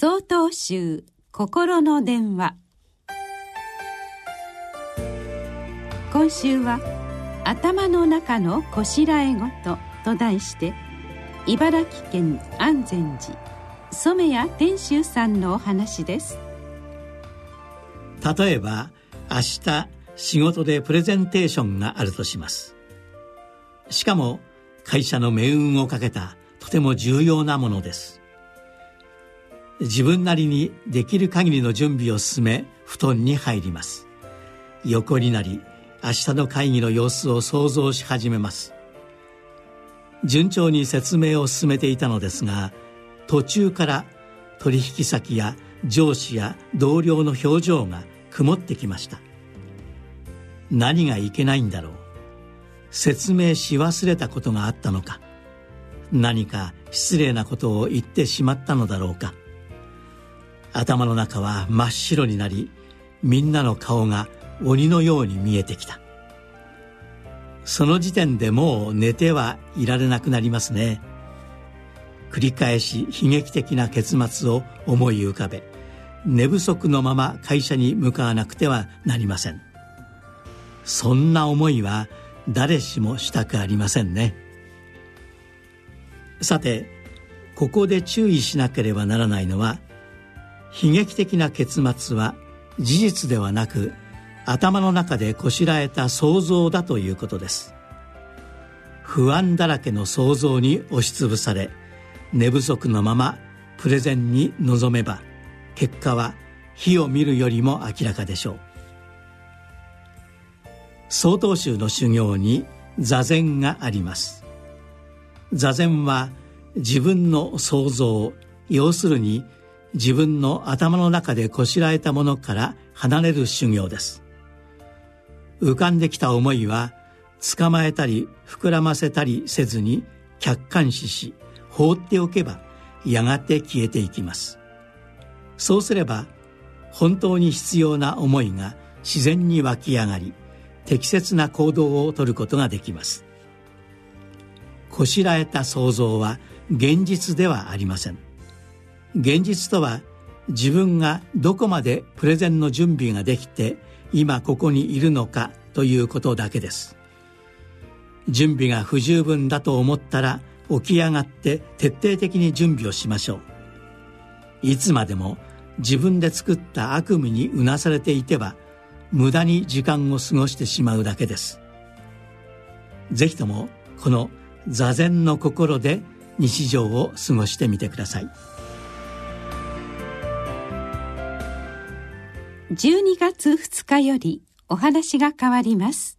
総統集心の電話。今週は「頭の中のこしらえごと」と題して茨城県安全寺染谷天秀さんのお話です。例えば明日仕事でプレゼンテーションがあるとします。しかも会社の命運をかけたとても重要なものです。自分なりにできる限りの準備を進め布団に入ります。横になり明日の会議の様子を想像し始めます。順調に説明を進めていたのですが途中から取引先や上司や同僚の表情が曇ってきました。何がいけないんだろう。説明し忘れたことがあったのか。何か失礼なことを言ってしまったのだろうか。頭の中は真っ白になりみんなの顔が鬼のように見えてきた。その時点でもう寝てはいられなくなりますね。繰り返し悲劇的な結末を思い浮かべ寝不足のまま会社に向かわなくてはなりません。そんな思いは誰しもしたくありませんね。さてここで注意しなければならないのは悲劇的な結末は事実ではなく頭の中でこしらえた想像だということです。不安だらけの想像に押しつぶされ寝不足のままプレゼンに臨めば結果は火を見るよりも明らかでしょう。曹洞宗の修行に座禅があります。座禅は自分の想像要するに自分の頭の中でこしらえたものから離れる修行です。浮かんできた思いは捕まえたり膨らませたりせずに客観視し放っておけばやがて消えていきます。そうすれば本当に必要な思いが自然に湧き上がり適切な行動をとることができます。こしらえた想像は現実ではありません。現実とは自分がどこまでプレゼンの準備ができて今ここにいるのかということだけです。準備が不十分だと思ったら起き上がって徹底的に準備をしましょう。いつまでも自分で作った悪夢にうなされていては無駄に時間を過ごしてしまうだけです。ぜひともこの座禅の心で日常を過ごしてみてください。12月2日よりお話が変わります。